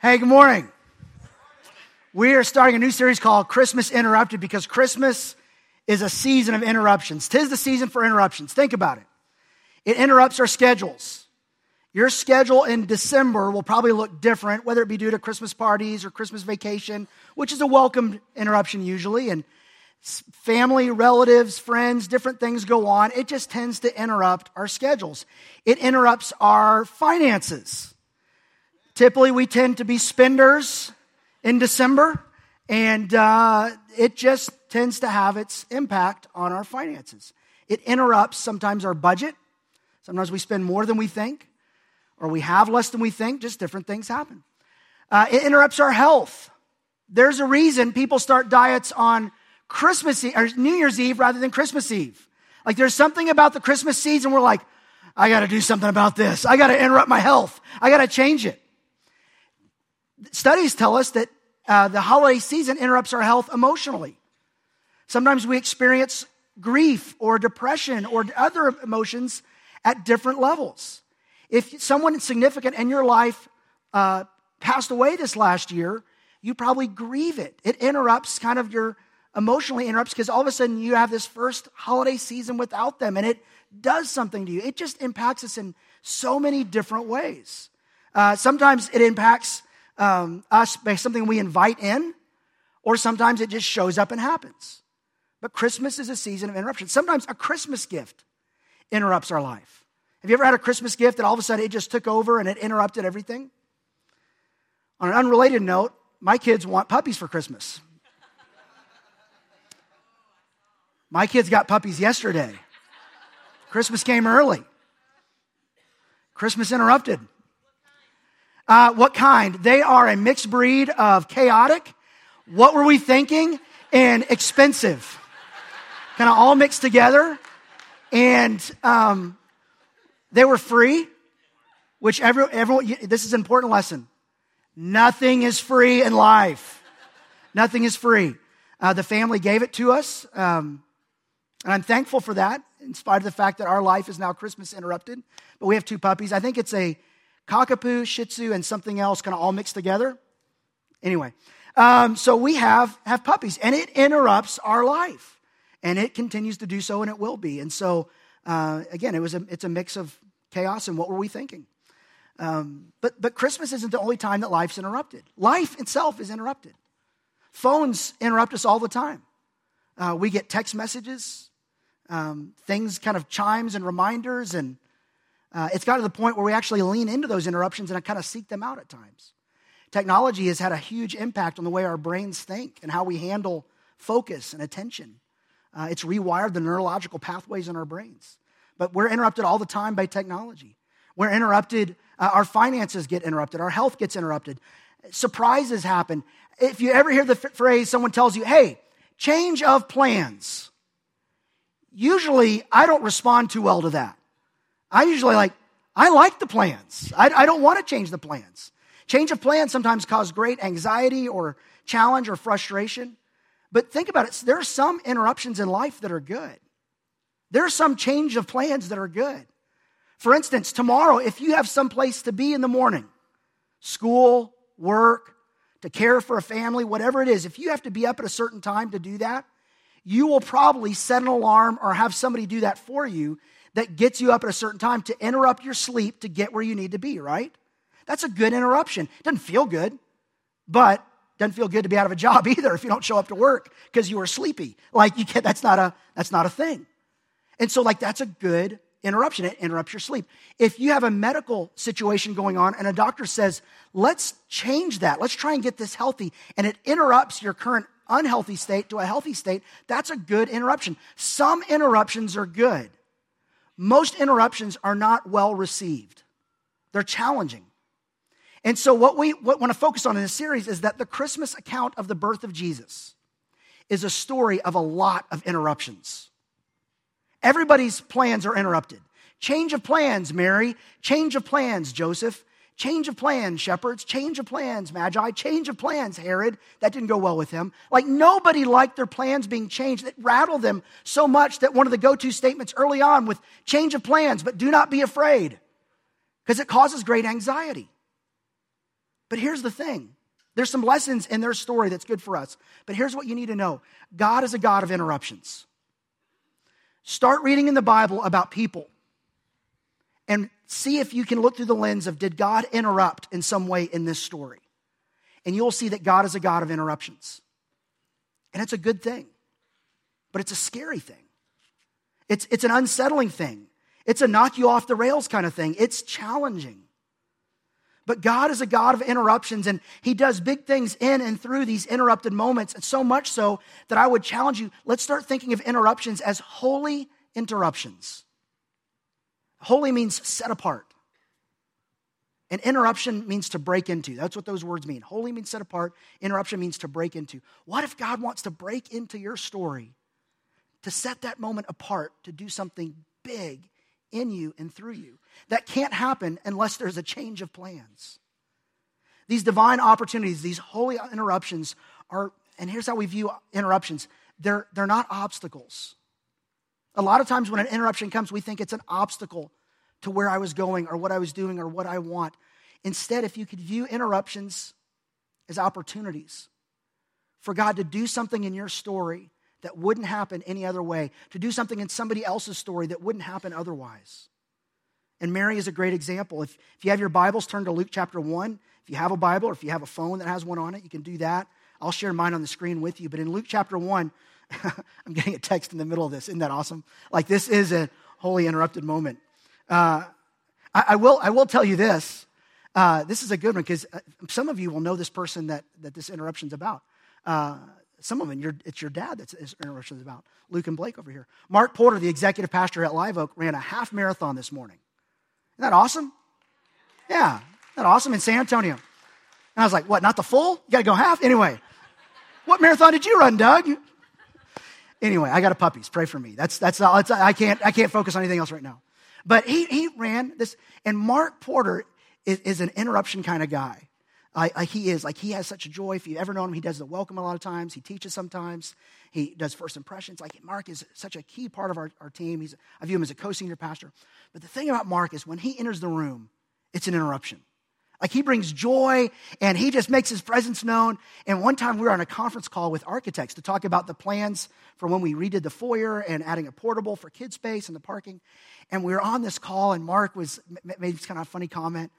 Hey, good morning. We are starting a new series called Christmas Interrupted because Christmas is a season of interruptions. Tis the season for interruptions. Think about it. It interrupts our schedules. Your schedule in December will probably look different, whether it be due to Christmas parties or Christmas vacation, which is a welcome interruption usually. And family, relatives, friends, different things go on. It just tends to interrupt our schedules. It interrupts our finances. Typically, we tend to be spenders in December, and uh, it just tends to have its impact on our finances. It interrupts sometimes our budget. Sometimes we spend more than we think, or we have less than we think. Just different things happen. Uh, it interrupts our health. There's a reason people start diets on Christmas Eve, or New Year's Eve rather than Christmas Eve. Like there's something about the Christmas season we're like, I got to do something about this. I got to interrupt my health. I got to change it studies tell us that uh, the holiday season interrupts our health emotionally. Sometimes we experience grief or depression or other emotions at different levels. If someone significant in your life uh, passed away this last year, you probably grieve it. It interrupts kind of your emotionally interrupts because all of a sudden you have this first holiday season without them and it does something to you. It just impacts us in so many different ways. Uh, sometimes it impacts um, us by something we invite in, or sometimes it just shows up and happens. But Christmas is a season of interruption. Sometimes a Christmas gift interrupts our life. Have you ever had a Christmas gift that all of a sudden it just took over and it interrupted everything? On an unrelated note, my kids want puppies for Christmas. My kids got puppies yesterday. Christmas came early. Christmas interrupted. Uh, what kind? They are a mixed breed of chaotic, what were we thinking, and expensive. kind of all mixed together. And um, they were free, which every, everyone, this is an important lesson. Nothing is free in life. Nothing is free. Uh, the family gave it to us. Um, and I'm thankful for that, in spite of the fact that our life is now Christmas interrupted. But we have two puppies. I think it's a cockapoo, shih tzu, and something else kind of all mixed together. Anyway, um, so we have, have puppies, and it interrupts our life. And it continues to do so, and it will be. And so, uh, again, it was a, it's a mix of chaos and what were we thinking? Um, but, but Christmas isn't the only time that life's interrupted. Life itself is interrupted. Phones interrupt us all the time. Uh, we get text messages, um, things kind of chimes and reminders, and uh, it's got to the point where we actually lean into those interruptions and kind of seek them out at times. Technology has had a huge impact on the way our brains think and how we handle focus and attention. Uh, it's rewired the neurological pathways in our brains. But we're interrupted all the time by technology. We're interrupted, uh, our finances get interrupted, our health gets interrupted, surprises happen. If you ever hear the f- phrase, someone tells you, hey, change of plans, usually I don't respond too well to that. I usually like, I like the plans. I, I don't want to change the plans. Change of plans sometimes cause great anxiety or challenge or frustration. But think about it. There are some interruptions in life that are good. There are some change of plans that are good. For instance, tomorrow, if you have some place to be in the morning, school, work, to care for a family, whatever it is, if you have to be up at a certain time to do that, you will probably set an alarm or have somebody do that for you that gets you up at a certain time to interrupt your sleep to get where you need to be, right? That's a good interruption. Doesn't feel good, but doesn't feel good to be out of a job either if you don't show up to work because you were sleepy. Like you can that's not a that's not a thing. And so like that's a good interruption. It interrupts your sleep. If you have a medical situation going on and a doctor says, let's change that, let's try and get this healthy, and it interrupts your current unhealthy state to a healthy state, that's a good interruption. Some interruptions are good most interruptions are not well received. They're challenging. And so, what we what want to focus on in this series is that the Christmas account of the birth of Jesus is a story of a lot of interruptions. Everybody's plans are interrupted. Change of plans, Mary. Change of plans, Joseph. Change of plans, shepherds. Change of plans, magi. Change of plans, Herod. That didn't go well with him. Like nobody liked their plans being changed. It rattled them so much that one of the go to statements early on with change of plans, but do not be afraid, because it causes great anxiety. But here's the thing there's some lessons in their story that's good for us. But here's what you need to know God is a God of interruptions. Start reading in the Bible about people and see if you can look through the lens of did God interrupt in some way in this story? And you'll see that God is a God of interruptions. And it's a good thing, but it's a scary thing. It's, it's an unsettling thing. It's a knock you off the rails kind of thing. It's challenging. But God is a God of interruptions, and He does big things in and through these interrupted moments. And so much so that I would challenge you let's start thinking of interruptions as holy interruptions. Holy means set apart. And interruption means to break into. That's what those words mean. Holy means set apart. Interruption means to break into. What if God wants to break into your story, to set that moment apart, to do something big in you and through you? That can't happen unless there's a change of plans. These divine opportunities, these holy interruptions are, and here's how we view interruptions they're, they're not obstacles. A lot of times when an interruption comes, we think it's an obstacle to where I was going or what I was doing or what I want. Instead, if you could view interruptions as opportunities for God to do something in your story that wouldn't happen any other way, to do something in somebody else's story that wouldn't happen otherwise. And Mary is a great example. If, if you have your Bibles, turn to Luke chapter 1. If you have a Bible or if you have a phone that has one on it, you can do that. I'll share mine on the screen with you. But in Luke chapter 1, I'm getting a text in the middle of this. Isn't that awesome? Like, this is a holy interrupted moment. Uh, I, I, will, I will tell you this. Uh, this is a good one because uh, some of you will know this person that, that this interruption's about. Uh, some of them, it's your dad that this interruption's about. Luke and Blake over here. Mark Porter, the executive pastor at Live Oak, ran a half marathon this morning. Isn't that awesome? Yeah, that awesome in San Antonio. And I was like, what, not the full? You got to go half? Anyway, what marathon did you run, Doug? Anyway, I got a puppies. Pray for me. That's, that's, all, that's I, can't, I can't focus on anything else right now. But he, he ran this, and Mark Porter is, is an interruption kind of guy. I, I, he is like he has such a joy. If you've ever known him, he does the welcome a lot of times. He teaches sometimes. He does first impressions. Like Mark is such a key part of our, our team. He's, I view him as a co-senior pastor. But the thing about Mark is when he enters the room, it's an interruption. Like he brings joy and he just makes his presence known. And one time we were on a conference call with architects to talk about the plans for when we redid the foyer and adding a portable for kid space and the parking. And we were on this call and Mark was made this kind of funny comment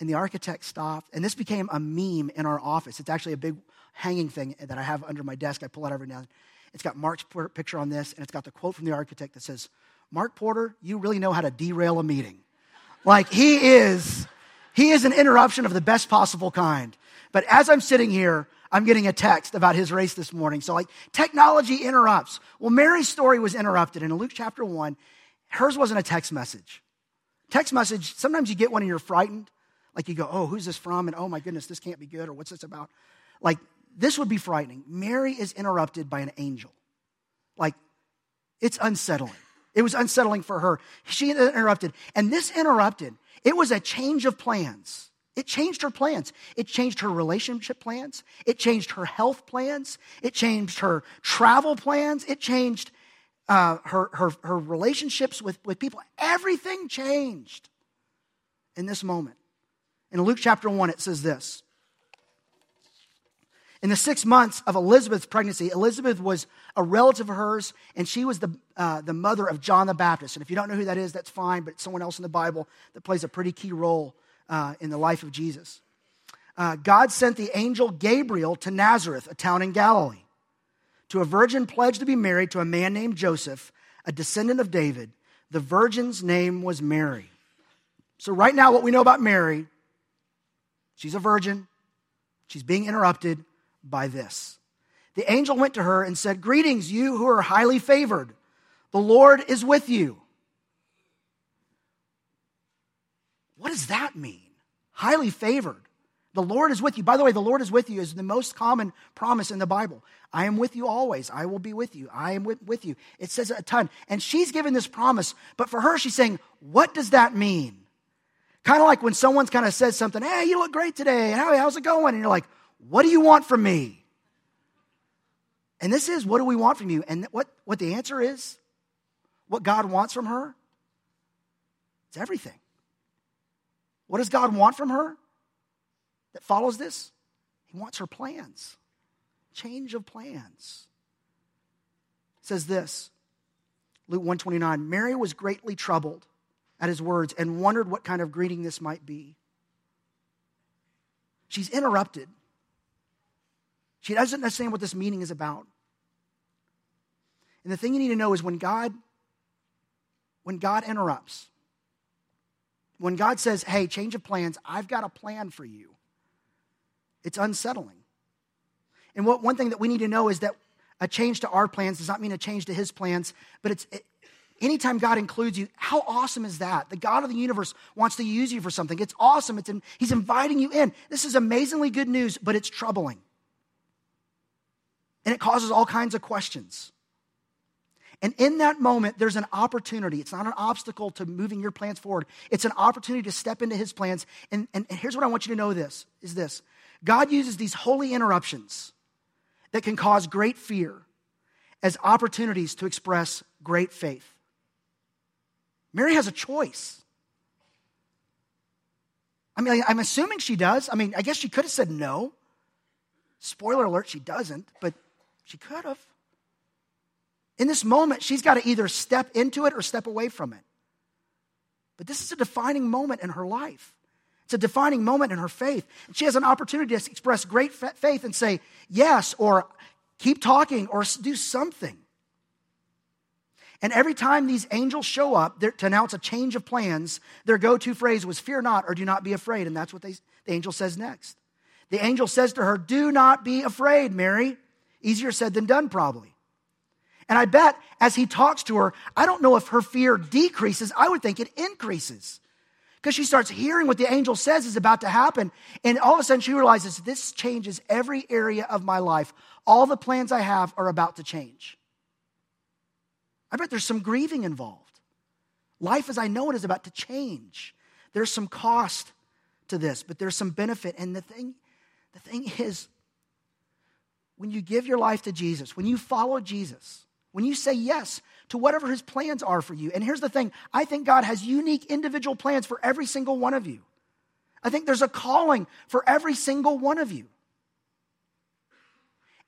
and the architect stopped. And this became a meme in our office. It's actually a big hanging thing that I have under my desk. I pull out every now and then. It's got Mark's picture on this and it's got the quote from the architect that says, Mark Porter, you really know how to derail a meeting. Like he is he is an interruption of the best possible kind. But as I'm sitting here, I'm getting a text about his race this morning. So, like, technology interrupts. Well, Mary's story was interrupted. And in Luke chapter 1, hers wasn't a text message. Text message, sometimes you get one and you're frightened. Like, you go, oh, who's this from? And oh my goodness, this can't be good. Or what's this about? Like, this would be frightening. Mary is interrupted by an angel. Like, it's unsettling. It was unsettling for her. She interrupted. And this interrupted it was a change of plans. It changed her plans. It changed her relationship plans. It changed her health plans. It changed her travel plans. It changed uh, her, her, her relationships with, with people. Everything changed in this moment. In Luke chapter 1, it says this in the six months of Elizabeth's pregnancy, Elizabeth was a relative of hers, and she was the, uh, the mother of John the Baptist. And if you don't know who that is, that's fine, but it's someone else in the Bible that plays a pretty key role uh, in the life of Jesus. Uh, God sent the angel Gabriel to Nazareth, a town in Galilee, to a virgin pledged to be married to a man named Joseph, a descendant of David. The virgin's name was Mary. So, right now, what we know about Mary, she's a virgin, she's being interrupted by this. The angel went to her and said, Greetings, you who are highly favored. The Lord is with you. What does that mean? Highly favored. The Lord is with you. By the way, the Lord is with you is the most common promise in the Bible. I am with you always. I will be with you. I am with, you. It says a ton. And she's given this promise, but for her, she's saying, What does that mean? Kind of like when someone's kind of says something, Hey, you look great today. how's it going? And you're like, what do you want from me? And this is, what do we want from you? And what, what the answer is, what God wants from her, it's everything. What does God want from her? that follows this? He wants her plans. Change of plans. It says this Luke 129 Mary was greatly troubled at his words and wondered what kind of greeting this might be. She's interrupted. She doesn't understand what this meeting is about. And the thing you need to know is when God when God interrupts, when God says, "Hey, change of plans, I've got a plan for you." It's unsettling. And what one thing that we need to know is that a change to our plans does not mean a change to his plans, but it's it, anytime God includes you, how awesome is that? The God of the universe wants to use you for something. It's awesome. It's in, he's inviting you in. This is amazingly good news, but it's troubling. And it causes all kinds of questions. And in that moment, there's an opportunity. It's not an obstacle to moving your plans forward. It's an opportunity to step into his plans. And, and, and here's what I want you to know this is this. God uses these holy interruptions that can cause great fear as opportunities to express great faith. Mary has a choice. I mean, I'm assuming she does. I mean, I guess she could have said no. Spoiler alert, she doesn't, but she could have. In this moment, she's got to either step into it or step away from it. But this is a defining moment in her life. It's a defining moment in her faith. And she has an opportunity to express great faith and say yes, or keep talking, or do something. And every time these angels show up to announce a change of plans, their go to phrase was, Fear not, or do not be afraid. And that's what they, the angel says next. The angel says to her, Do not be afraid, Mary. Easier said than done, probably. And I bet as he talks to her, I don't know if her fear decreases. I would think it increases because she starts hearing what the angel says is about to happen. And all of a sudden she realizes this changes every area of my life. All the plans I have are about to change. I bet there's some grieving involved. Life as I know it is about to change. There's some cost to this, but there's some benefit. And the thing, the thing is, when you give your life to Jesus, when you follow Jesus, when you say yes to whatever his plans are for you. And here's the thing I think God has unique individual plans for every single one of you. I think there's a calling for every single one of you.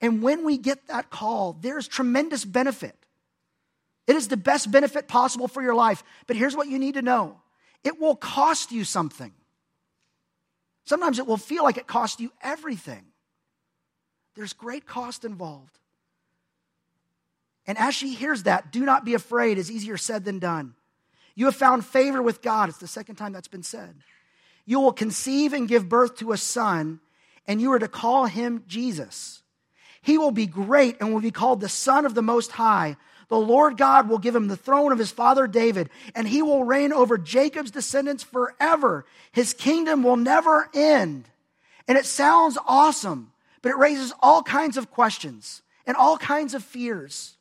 And when we get that call, there's tremendous benefit. It is the best benefit possible for your life. But here's what you need to know it will cost you something. Sometimes it will feel like it cost you everything. There's great cost involved. And as she hears that, do not be afraid is easier said than done. You have found favor with God. It's the second time that's been said. You will conceive and give birth to a son, and you are to call him Jesus. He will be great and will be called the Son of the Most High. The Lord God will give him the throne of his father David, and he will reign over Jacob's descendants forever. His kingdom will never end. And it sounds awesome, but it raises all kinds of questions and all kinds of fears.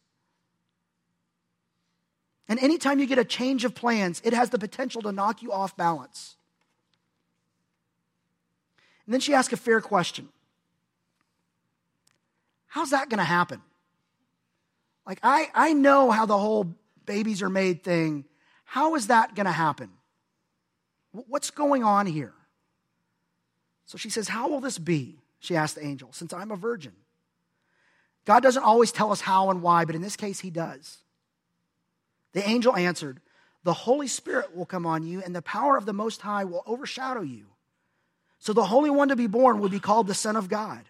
And anytime you get a change of plans, it has the potential to knock you off balance. And then she asked a fair question How's that going to happen? Like, I, I know how the whole babies are made thing. How is that going to happen? What's going on here? So she says, How will this be? She asked the angel, since I'm a virgin. God doesn't always tell us how and why, but in this case, he does. The angel answered, The Holy Spirit will come on you, and the power of the Most High will overshadow you. So the Holy One to be born will be called the Son of God.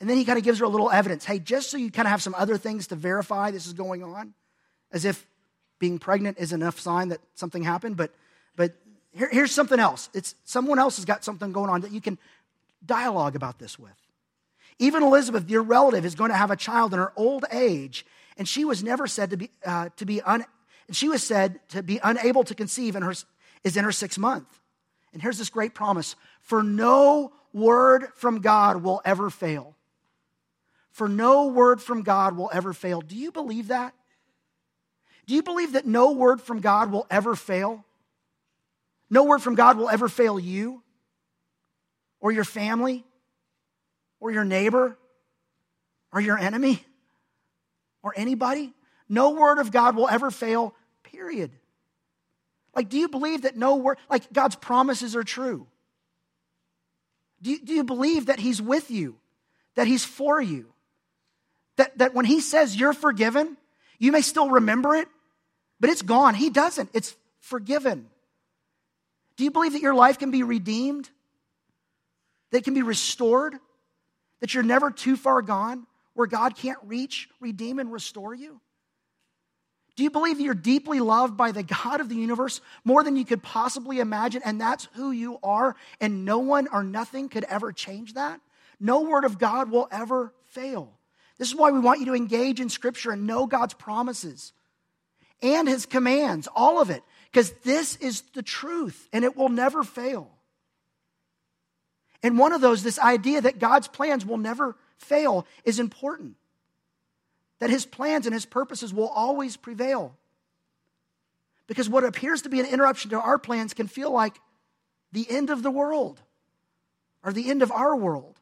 And then he kind of gives her a little evidence. Hey, just so you kind of have some other things to verify this is going on, as if being pregnant is enough sign that something happened. But, but here, here's something else. It's someone else has got something going on that you can dialogue about this with. Even Elizabeth, your relative, is going to have a child in her old age, and she was never said to be, uh, to be un, she was said to be unable to conceive in her, is in her sixth month. And here's this great promise for no word from God will ever fail. For no word from God will ever fail. Do you believe that? Do you believe that no word from God will ever fail? No word from God will ever fail you or your family or your neighbor or your enemy? or anybody. No word of God will ever fail, period. Like, do you believe that no word, like God's promises are true? Do you, do you believe that He's with you, that He's for you? That, that when He says you're forgiven, you may still remember it, but it's gone. He doesn't, it's forgiven. Do you believe that your life can be redeemed? That can be restored? That you're never too far gone where God can't reach, redeem, and restore you? Do you believe you're deeply loved by the God of the universe more than you could possibly imagine, and that's who you are, and no one or nothing could ever change that? No word of God will ever fail. This is why we want you to engage in Scripture and know God's promises and His commands, all of it, because this is the truth and it will never fail. And one of those, this idea that God's plans will never fail, is important that his plans and his purposes will always prevail. Because what appears to be an interruption to our plans can feel like the end of the world or the end of our world.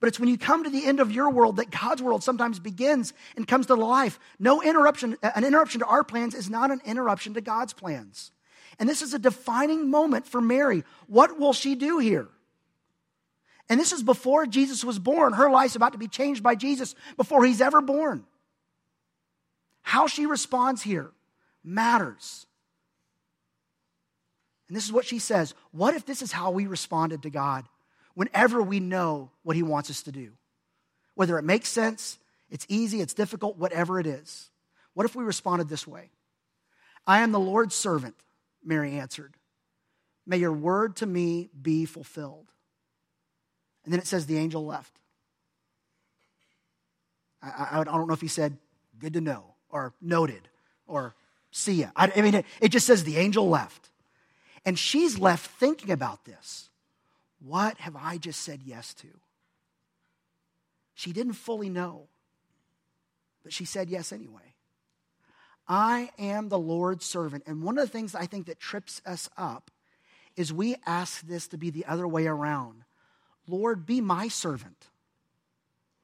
But it's when you come to the end of your world that God's world sometimes begins and comes to life. No interruption, an interruption to our plans is not an interruption to God's plans. And this is a defining moment for Mary. What will she do here? And this is before Jesus was born. Her life's about to be changed by Jesus before he's ever born. How she responds here matters. And this is what she says What if this is how we responded to God whenever we know what He wants us to do? Whether it makes sense, it's easy, it's difficult, whatever it is. What if we responded this way? I am the Lord's servant, Mary answered. May your word to me be fulfilled. And then it says the angel left. I, I, I don't know if he said, good to know or noted or see ya. I, I mean, it, it just says the angel left. And she's left thinking about this. What have I just said yes to? She didn't fully know, but she said yes anyway. I am the Lord's servant. And one of the things I think that trips us up is we ask this to be the other way around Lord, be my servant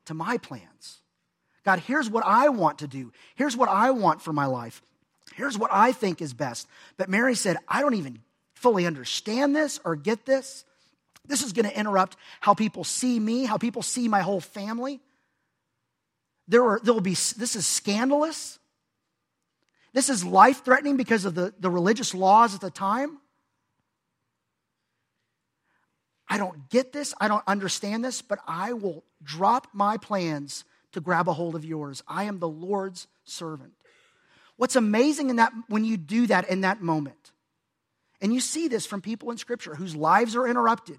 to my plans. God, here's what I want to do. Here's what I want for my life. Here's what I think is best. But Mary said, I don't even fully understand this or get this. This is going to interrupt how people see me, how people see my whole family. There, are, there will be, this is scandalous. This is life threatening because of the, the religious laws at the time. I don't get this. I don't understand this, but I will drop my plans to grab a hold of yours. I am the Lord's servant. What's amazing in that when you do that in that moment, and you see this from people in Scripture whose lives are interrupted,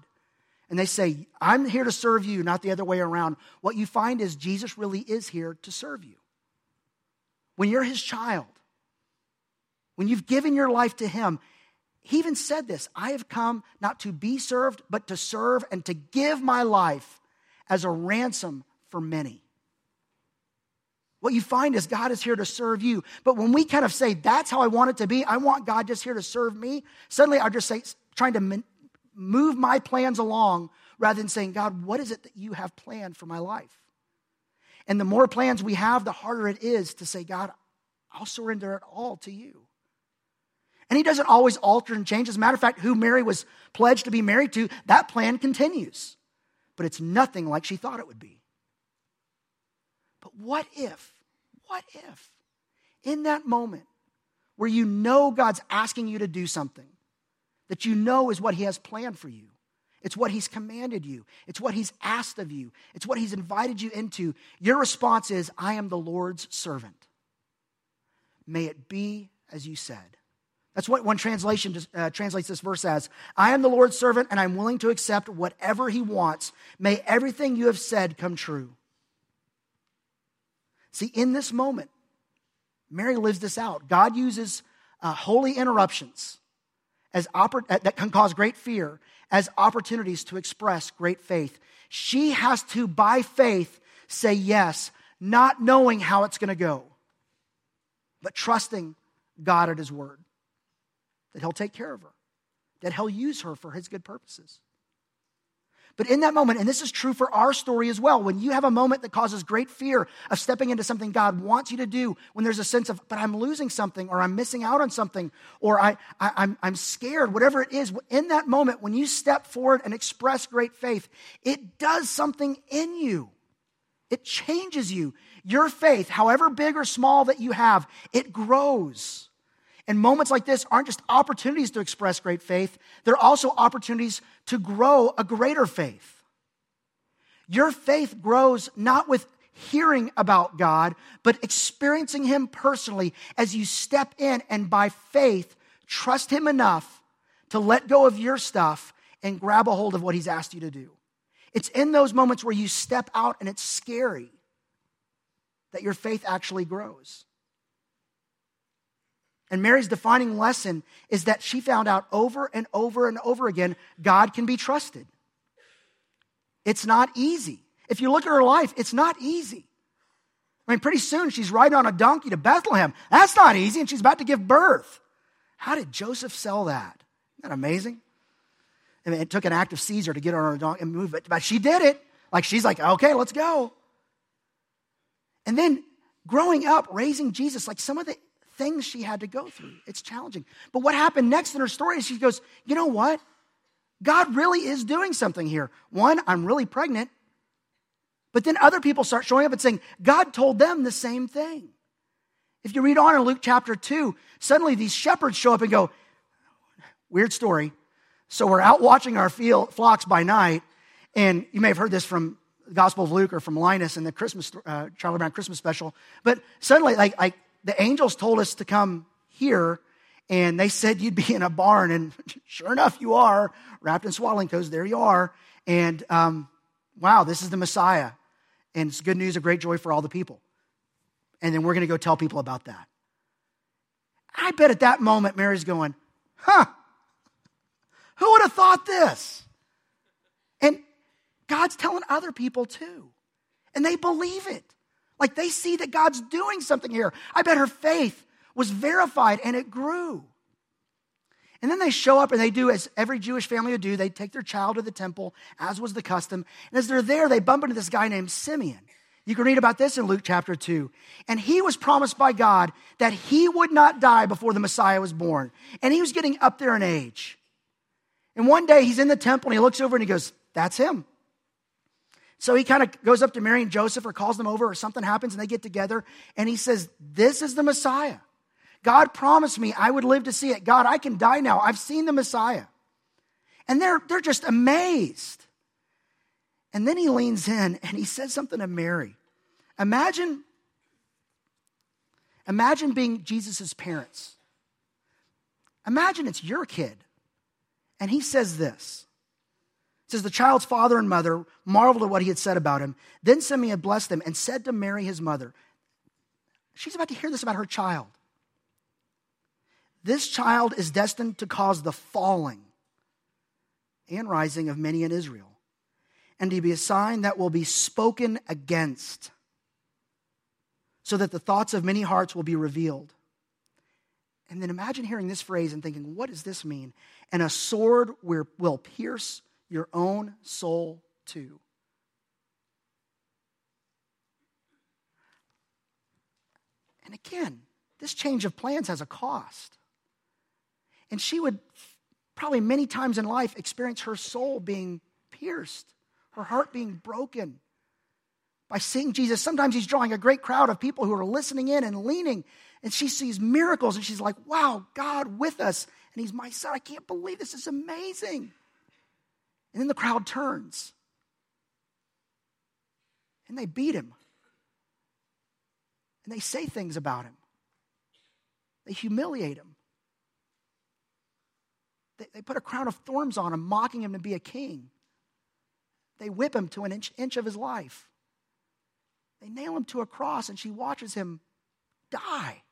and they say, I'm here to serve you, not the other way around. What you find is Jesus really is here to serve you. When you're his child, when you've given your life to him, he even said this I have come not to be served, but to serve and to give my life as a ransom for many. What you find is God is here to serve you. But when we kind of say, that's how I want it to be, I want God just here to serve me, suddenly I just say, trying to move my plans along rather than saying, God, what is it that you have planned for my life? And the more plans we have, the harder it is to say, God, I'll surrender it all to you. And he doesn't always alter and change. As a matter of fact, who Mary was pledged to be married to, that plan continues. But it's nothing like she thought it would be. But what if what if in that moment where you know God's asking you to do something that you know is what He has planned for you, it's what He's commanded you, it's what He's asked of you, it's what He's invited you into, your response is, I am the Lord's servant. May it be as you said. That's what one translation uh, translates this verse as I am the Lord's servant and I'm willing to accept whatever he wants. May everything you have said come true. See, in this moment, Mary lives this out. God uses uh, holy interruptions as oppor- uh, that can cause great fear as opportunities to express great faith. She has to, by faith, say yes, not knowing how it's going to go, but trusting God at His word that He'll take care of her, that He'll use her for His good purposes. But in that moment, and this is true for our story as well, when you have a moment that causes great fear of stepping into something God wants you to do, when there's a sense of, but I'm losing something, or I'm missing out on something, or I, I, I'm, I'm scared, whatever it is, in that moment, when you step forward and express great faith, it does something in you. It changes you. Your faith, however big or small that you have, it grows. And moments like this aren't just opportunities to express great faith, they're also opportunities to grow a greater faith. Your faith grows not with hearing about God, but experiencing Him personally as you step in and by faith trust Him enough to let go of your stuff and grab a hold of what He's asked you to do. It's in those moments where you step out and it's scary that your faith actually grows. And Mary's defining lesson is that she found out over and over and over again God can be trusted. It's not easy. If you look at her life, it's not easy. I mean, pretty soon she's riding on a donkey to Bethlehem. That's not easy, and she's about to give birth. How did Joseph sell that? Isn't that amazing? I mean, it took an act of Caesar to get her on a donkey and move it, but she did it. Like she's like, okay, let's go. And then growing up, raising Jesus, like some of the things she had to go through. It's challenging. But what happened next in her story is she goes, you know what? God really is doing something here. One, I'm really pregnant. But then other people start showing up and saying, God told them the same thing. If you read on in Luke chapter 2, suddenly these shepherds show up and go, Weird story. So we're out watching our field, flocks by night, and you may have heard this from the Gospel of Luke or from Linus in the Christmas uh, Charlie Brown Christmas special. But suddenly, like, like the angels told us to come here and they said you'd be in a barn and sure enough you are wrapped in swaddling clothes there you are. And um, wow this is the messiah. And it's good news a great joy for all the people. And then we're going to go tell people about that. I bet at that moment mary's going huh who would have thought this? And god's telling other people too. And they believe it like they see that God's doing something here. I bet her faith was verified and it grew. And then they show up and they do as every Jewish family would do. They take their child to the temple, as was the custom. And as they're there, they bump into this guy named Simeon. You can read about this in Luke chapter 2. And he was promised by God that he would not die before the Messiah was born. And he was getting up there in age. And one day he's in the temple and he looks over and he goes, That's him. So he kind of goes up to Mary and Joseph or calls them over or something happens and they get together and he says, This is the Messiah. God promised me I would live to see it. God, I can die now. I've seen the Messiah. And they're, they're just amazed. And then he leans in and he says something to Mary. Imagine, imagine being Jesus' parents. Imagine it's your kid. And he says this says the child's father and mother marveled at what he had said about him. Then Simeon blessed them and said to Mary, his mother, She's about to hear this about her child. This child is destined to cause the falling and rising of many in Israel, and to be a sign that will be spoken against, so that the thoughts of many hearts will be revealed. And then imagine hearing this phrase and thinking, what does this mean? And a sword will pierce your own soul too. And again, this change of plans has a cost. And she would probably many times in life experience her soul being pierced, her heart being broken by seeing Jesus. Sometimes he's drawing a great crowd of people who are listening in and leaning, and she sees miracles and she's like, wow, God with us. And he's my son. I can't believe this is amazing. And then the crowd turns and they beat him. And they say things about him. They humiliate him. They, they put a crown of thorns on him, mocking him to be a king. They whip him to an inch, inch of his life. They nail him to a cross, and she watches him die.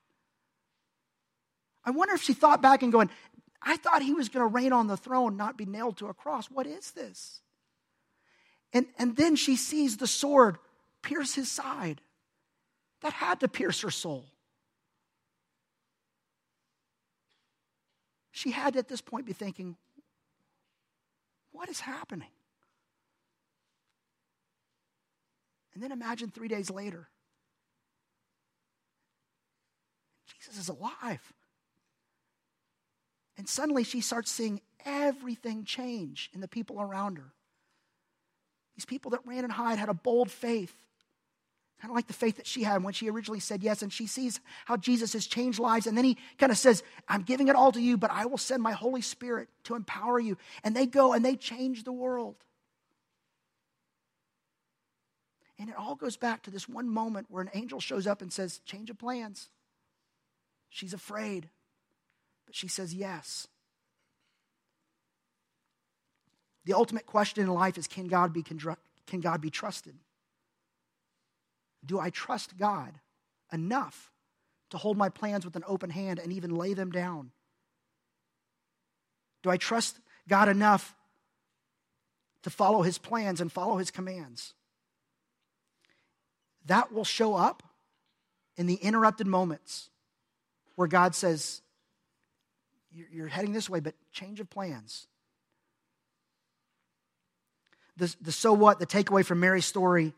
I wonder if she thought back and going, I thought he was going to reign on the throne, not be nailed to a cross. What is this? And, and then she sees the sword pierce his side. That had to pierce her soul. She had at this point be thinking, what is happening? And then imagine three days later. Jesus is alive. And suddenly she starts seeing everything change in the people around her. These people that ran and hide had a bold faith, kind of like the faith that she had when she originally said yes. And she sees how Jesus has changed lives. And then he kind of says, I'm giving it all to you, but I will send my Holy Spirit to empower you. And they go and they change the world. And it all goes back to this one moment where an angel shows up and says, Change of plans. She's afraid, but she says yes. The ultimate question in life is can God be, can God be trusted? Do I trust God enough to hold my plans with an open hand and even lay them down? Do I trust God enough to follow his plans and follow his commands? That will show up in the interrupted moments where God says, You're heading this way, but change of plans. The, the so what, the takeaway from Mary's story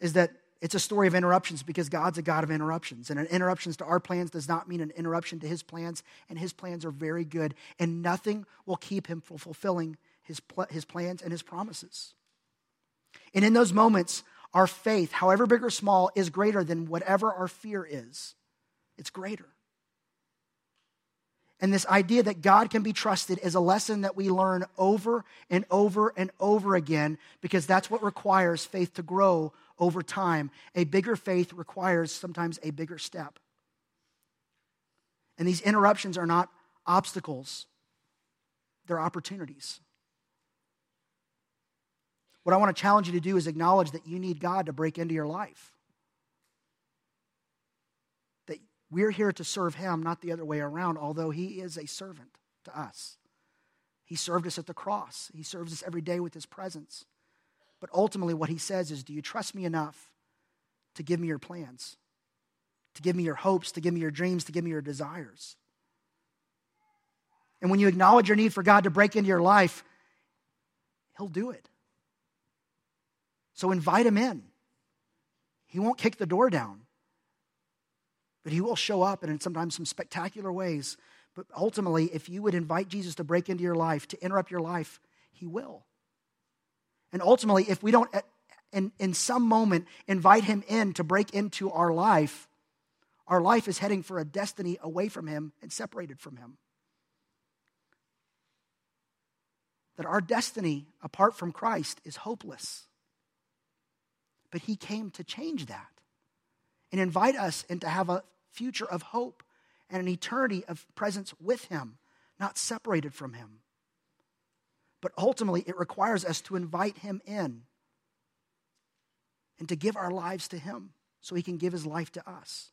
is that it's a story of interruptions because God's a God of interruptions. And an interruptions to our plans does not mean an interruption to his plans, and his plans are very good, and nothing will keep him from fulfilling his, pl- his plans and his promises. And in those moments, our faith, however big or small, is greater than whatever our fear is. It's greater. And this idea that God can be trusted is a lesson that we learn over and over and over again because that's what requires faith to grow over time. A bigger faith requires sometimes a bigger step. And these interruptions are not obstacles, they're opportunities. What I want to challenge you to do is acknowledge that you need God to break into your life. That we're here to serve Him, not the other way around, although He is a servant to us. He served us at the cross, He serves us every day with His presence. But ultimately, what He says is Do you trust me enough to give me your plans, to give me your hopes, to give me your dreams, to give me your desires? And when you acknowledge your need for God to break into your life, He'll do it. So invite him in. He won't kick the door down, but he will show up and in sometimes some spectacular ways. But ultimately, if you would invite Jesus to break into your life, to interrupt your life, he will. And ultimately, if we don't, in, in some moment, invite him in to break into our life, our life is heading for a destiny away from him and separated from him. That our destiny apart from Christ is hopeless. But he came to change that and invite us and to have a future of hope and an eternity of presence with him, not separated from him. But ultimately, it requires us to invite him in and to give our lives to him so he can give his life to us.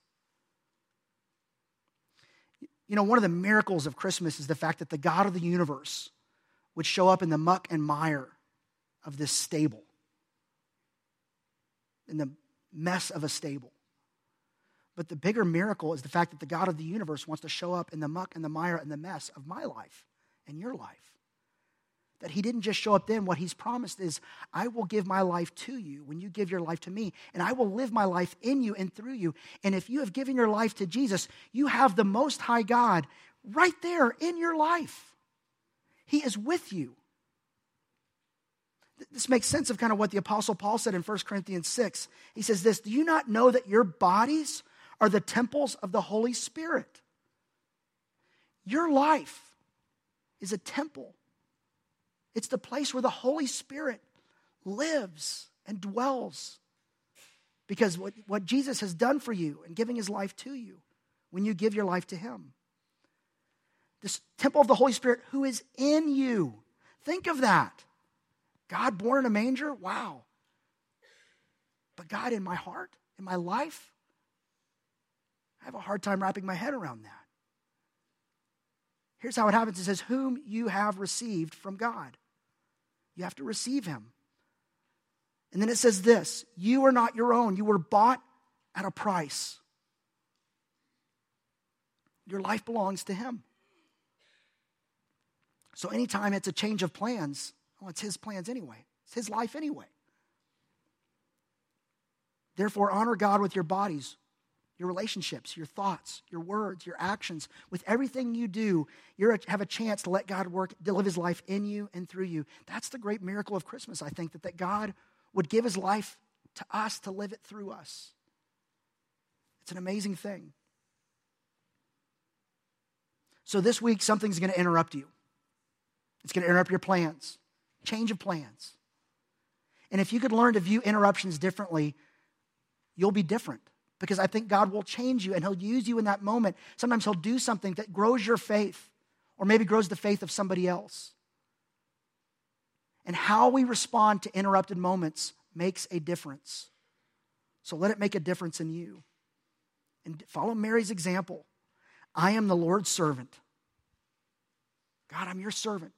You know, one of the miracles of Christmas is the fact that the God of the universe would show up in the muck and mire of this stable in the mess of a stable. But the bigger miracle is the fact that the God of the universe wants to show up in the muck and the mire and the mess of my life and your life. That he didn't just show up then. What he's promised is, I will give my life to you when you give your life to me, and I will live my life in you and through you. And if you have given your life to Jesus, you have the Most High God right there in your life. He is with you. This makes sense of kind of what the Apostle Paul said in 1 Corinthians 6. He says this Do you not know that your bodies are the temples of the Holy Spirit? Your life is a temple, it's the place where the Holy Spirit lives and dwells. Because what, what Jesus has done for you and giving his life to you when you give your life to him. This temple of the Holy Spirit who is in you. Think of that. God born in a manger? Wow. But God in my heart, in my life? I have a hard time wrapping my head around that. Here's how it happens it says, Whom you have received from God. You have to receive him. And then it says this You are not your own, you were bought at a price. Your life belongs to him. So anytime it's a change of plans, well, it's his plans anyway, it's his life anyway. Therefore, honor God with your bodies, your relationships, your thoughts, your words, your actions. With everything you do, you have a chance to let God work, to live his life in you and through you. That's the great miracle of Christmas, I think, that, that God would give his life to us to live it through us. It's an amazing thing. So this week, something's going to interrupt you. It's going to interrupt your plans, change of plans. And if you could learn to view interruptions differently, you'll be different because I think God will change you and He'll use you in that moment. Sometimes He'll do something that grows your faith or maybe grows the faith of somebody else. And how we respond to interrupted moments makes a difference. So let it make a difference in you. And follow Mary's example. I am the Lord's servant. God, I'm your servant.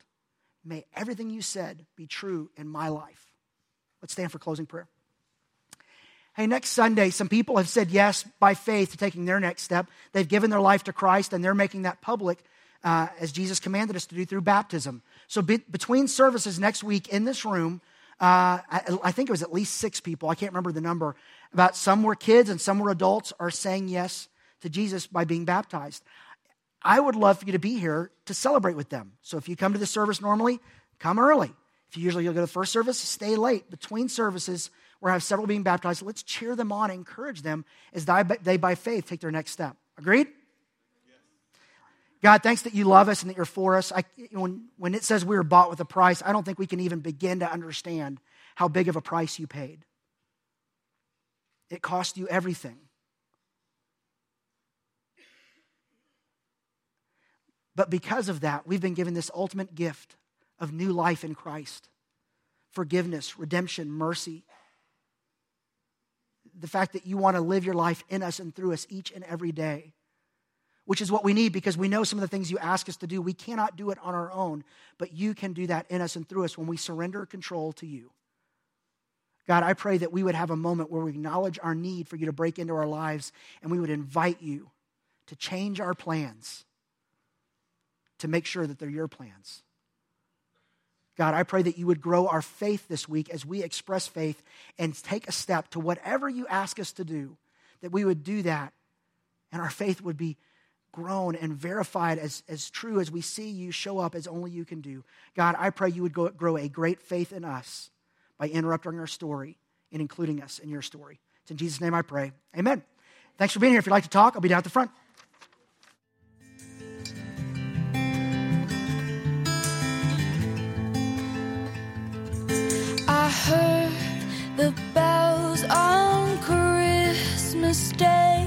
May everything you said be true in my life. Let's stand for closing prayer. Hey, next Sunday, some people have said yes by faith to taking their next step. They've given their life to Christ and they're making that public uh, as Jesus commanded us to do through baptism. So, be- between services next week in this room, uh, I, I, think it was at least six people, I can't remember the number, about some were kids and some were adults, are saying yes to Jesus by being baptized. I would love for you to be here to celebrate with them. So if you come to the service normally, come early. If you usually you'll go to the first service, stay late. Between services, where I have several being baptized, let's cheer them on, encourage them as they by faith take their next step. Agreed? God, thanks that you love us and that you're for us. I, when, when it says we were bought with a price, I don't think we can even begin to understand how big of a price you paid. It cost you everything. But because of that, we've been given this ultimate gift of new life in Christ forgiveness, redemption, mercy. The fact that you want to live your life in us and through us each and every day, which is what we need because we know some of the things you ask us to do. We cannot do it on our own, but you can do that in us and through us when we surrender control to you. God, I pray that we would have a moment where we acknowledge our need for you to break into our lives and we would invite you to change our plans to make sure that they're your plans. God, I pray that you would grow our faith this week as we express faith and take a step to whatever you ask us to do, that we would do that and our faith would be grown and verified as, as true as we see you show up as only you can do. God, I pray you would go, grow a great faith in us by interrupting our story and including us in your story. It's in Jesus' name I pray. Amen. Thanks for being here. If you'd like to talk, I'll be down at the front. Heard the bells on Christmas Day.